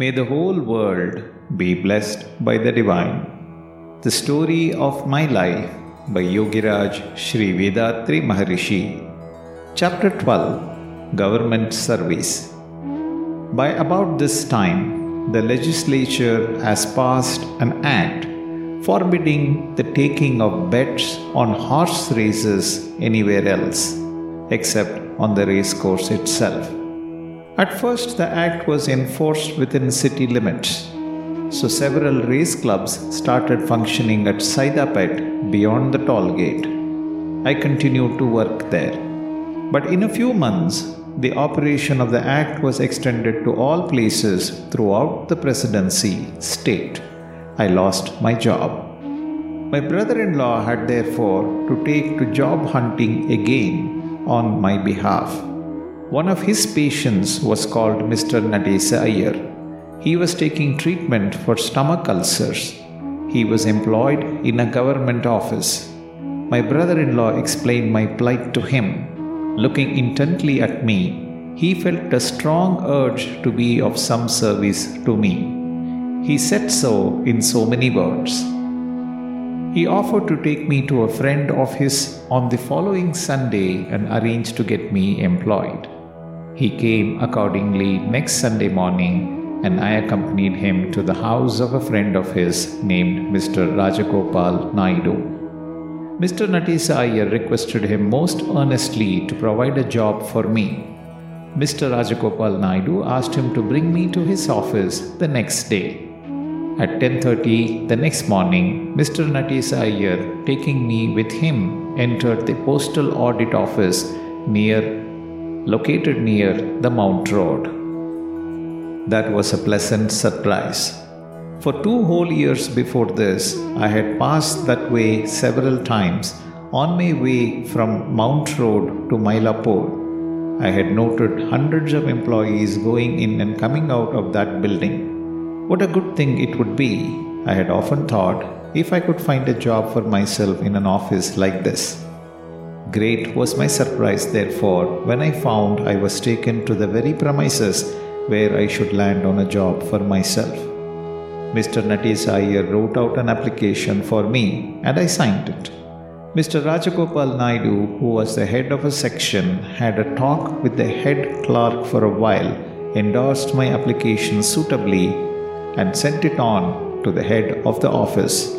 May the whole world be blessed by the divine. The story of my life by Yogiraj Sri Vethathiri Maharishi. Chapter 12 Government Service. By about this time, the legislature has passed an act forbidding the taking of bets on horse races anywhere else, except on the racecourse itself. At first, the act was enforced within city limits, so several race clubs started functioning at Saidapet beyond the toll gate. I continued to work there. But in a few months, the operation of the act was extended to all places throughout the presidency state. I lost my job. My brother in law had therefore to take to job hunting again on my behalf. One of his patients was called Mr. Nadesa Iyer. He was taking treatment for stomach ulcers. He was employed in a government office. My brother in law explained my plight to him. Looking intently at me, he felt a strong urge to be of some service to me. He said so in so many words. He offered to take me to a friend of his on the following Sunday and arrange to get me employed. He came accordingly next Sunday morning, and I accompanied him to the house of a friend of his named Mr. Rajagopal Naidu. Mr. Natisa Iyer requested him most earnestly to provide a job for me. Mr. Rajagopal Naidu asked him to bring me to his office the next day. At 10:30 the next morning, Mr. Natisa Iyer, taking me with him, entered the postal audit office near located near the Mount Road. That was a pleasant surprise. For two whole years before this, I had passed that way several times on my way from Mount Road to Mylapore. I had noted hundreds of employees going in and coming out of that building. What a good thing it would be, I had often thought, if I could find a job for myself in an office like this. Great was my surprise, therefore, when I found I was taken to the very premises where I should land on a job for myself. Mr. Iyer wrote out an application for me and I signed it. Mr. Rajagopal Naidu, who was the head of a section, had a talk with the head clerk for a while, endorsed my application suitably, and sent it on to the head of the office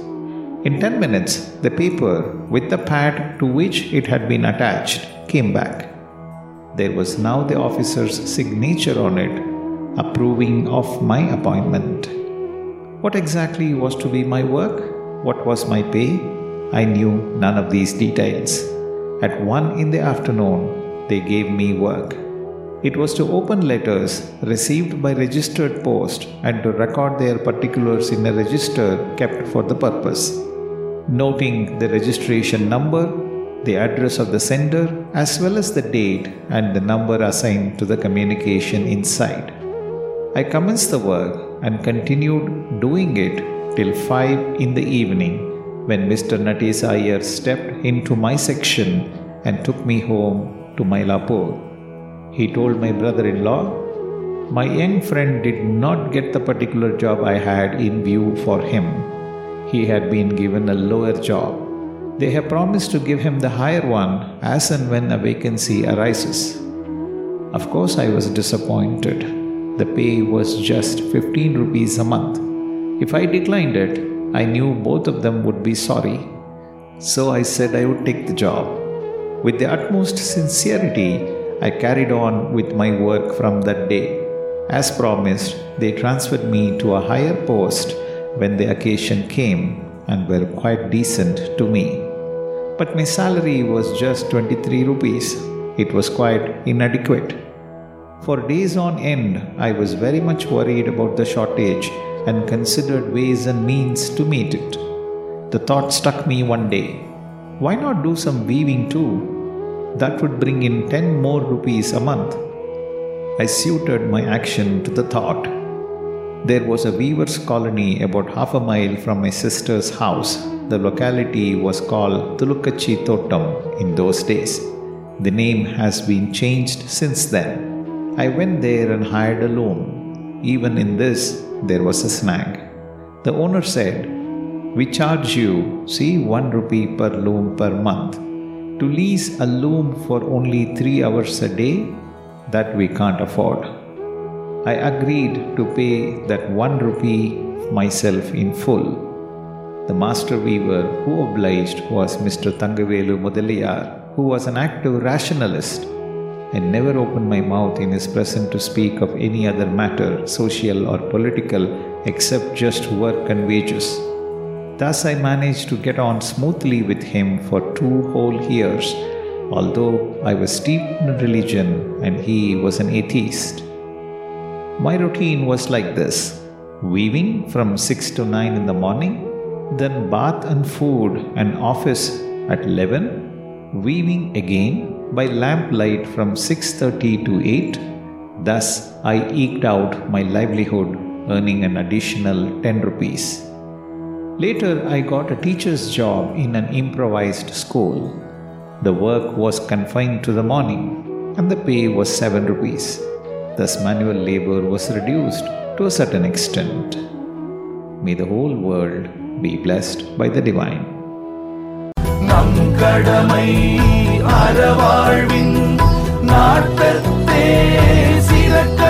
in 10 minutes, the paper with the pad to which it had been attached came back. There was now the officer's signature on it, approving of my appointment. What exactly was to be my work? What was my pay? I knew none of these details. At one in the afternoon, they gave me work. It was to open letters received by registered post and to record their particulars in a register kept for the purpose noting the registration number, the address of the sender, as well as the date and the number assigned to the communication inside. I commenced the work and continued doing it till 5 in the evening when Mr. Natis Iyer stepped into my section and took me home to Mylapore. He told my brother in law, My young friend did not get the particular job I had in view for him he had been given a lower job. They have promised to give him the higher one as and when a vacancy arises. Of course, I was disappointed. The pay was just 15 rupees a month. If I declined it, I knew both of them would be sorry. So I said I would take the job. With the utmost sincerity, I carried on with my work from that day. As promised, they transferred me to a higher post when the occasion came and were quite decent to me. But my salary was just 23 rupees. It was quite inadequate. For days on end, I was very much worried about the shortage and considered ways and means to meet it. The thought struck me one day why not do some weaving too? That would bring in 10 more rupees a month. I suited my action to the thought there was a weaver's colony about half a mile from my sister's house. The locality was called Tulukachi Totam in those days. The name has been changed since then. I went there and hired a loom. even in this, there was a snag. The owner said, We charge you, see, one rupee per loom per month. To lease a loom for only three hours a day, that we can't afford. I agreed to pay that one rupee myself in full. The master weaver who obliged was Mr. Thangavelu Mudaliyar, who was an active rationalist and never opened my mouth in his presence to speak of any other matter, social or political, except just work and wages. Thus, I managed to get on smoothly with him for two whole years, although I was steeped in religion and he was an atheist. My routine was like this weaving from 6 to 9 in the morning, then bath and food and office at 11, weaving again by lamplight from 6:30 to 8. Thus I eked out my livelihood earning an additional 10 rupees. Later I got a teacher's job in an improvised school. The work was confined to the morning and the pay was 7 rupees. Thus manual labor was reduced to a certain extent. May the whole world be blessed by the divine. நம் கடமை அறவாழ்வின் நாட்டத்தே சிறக்க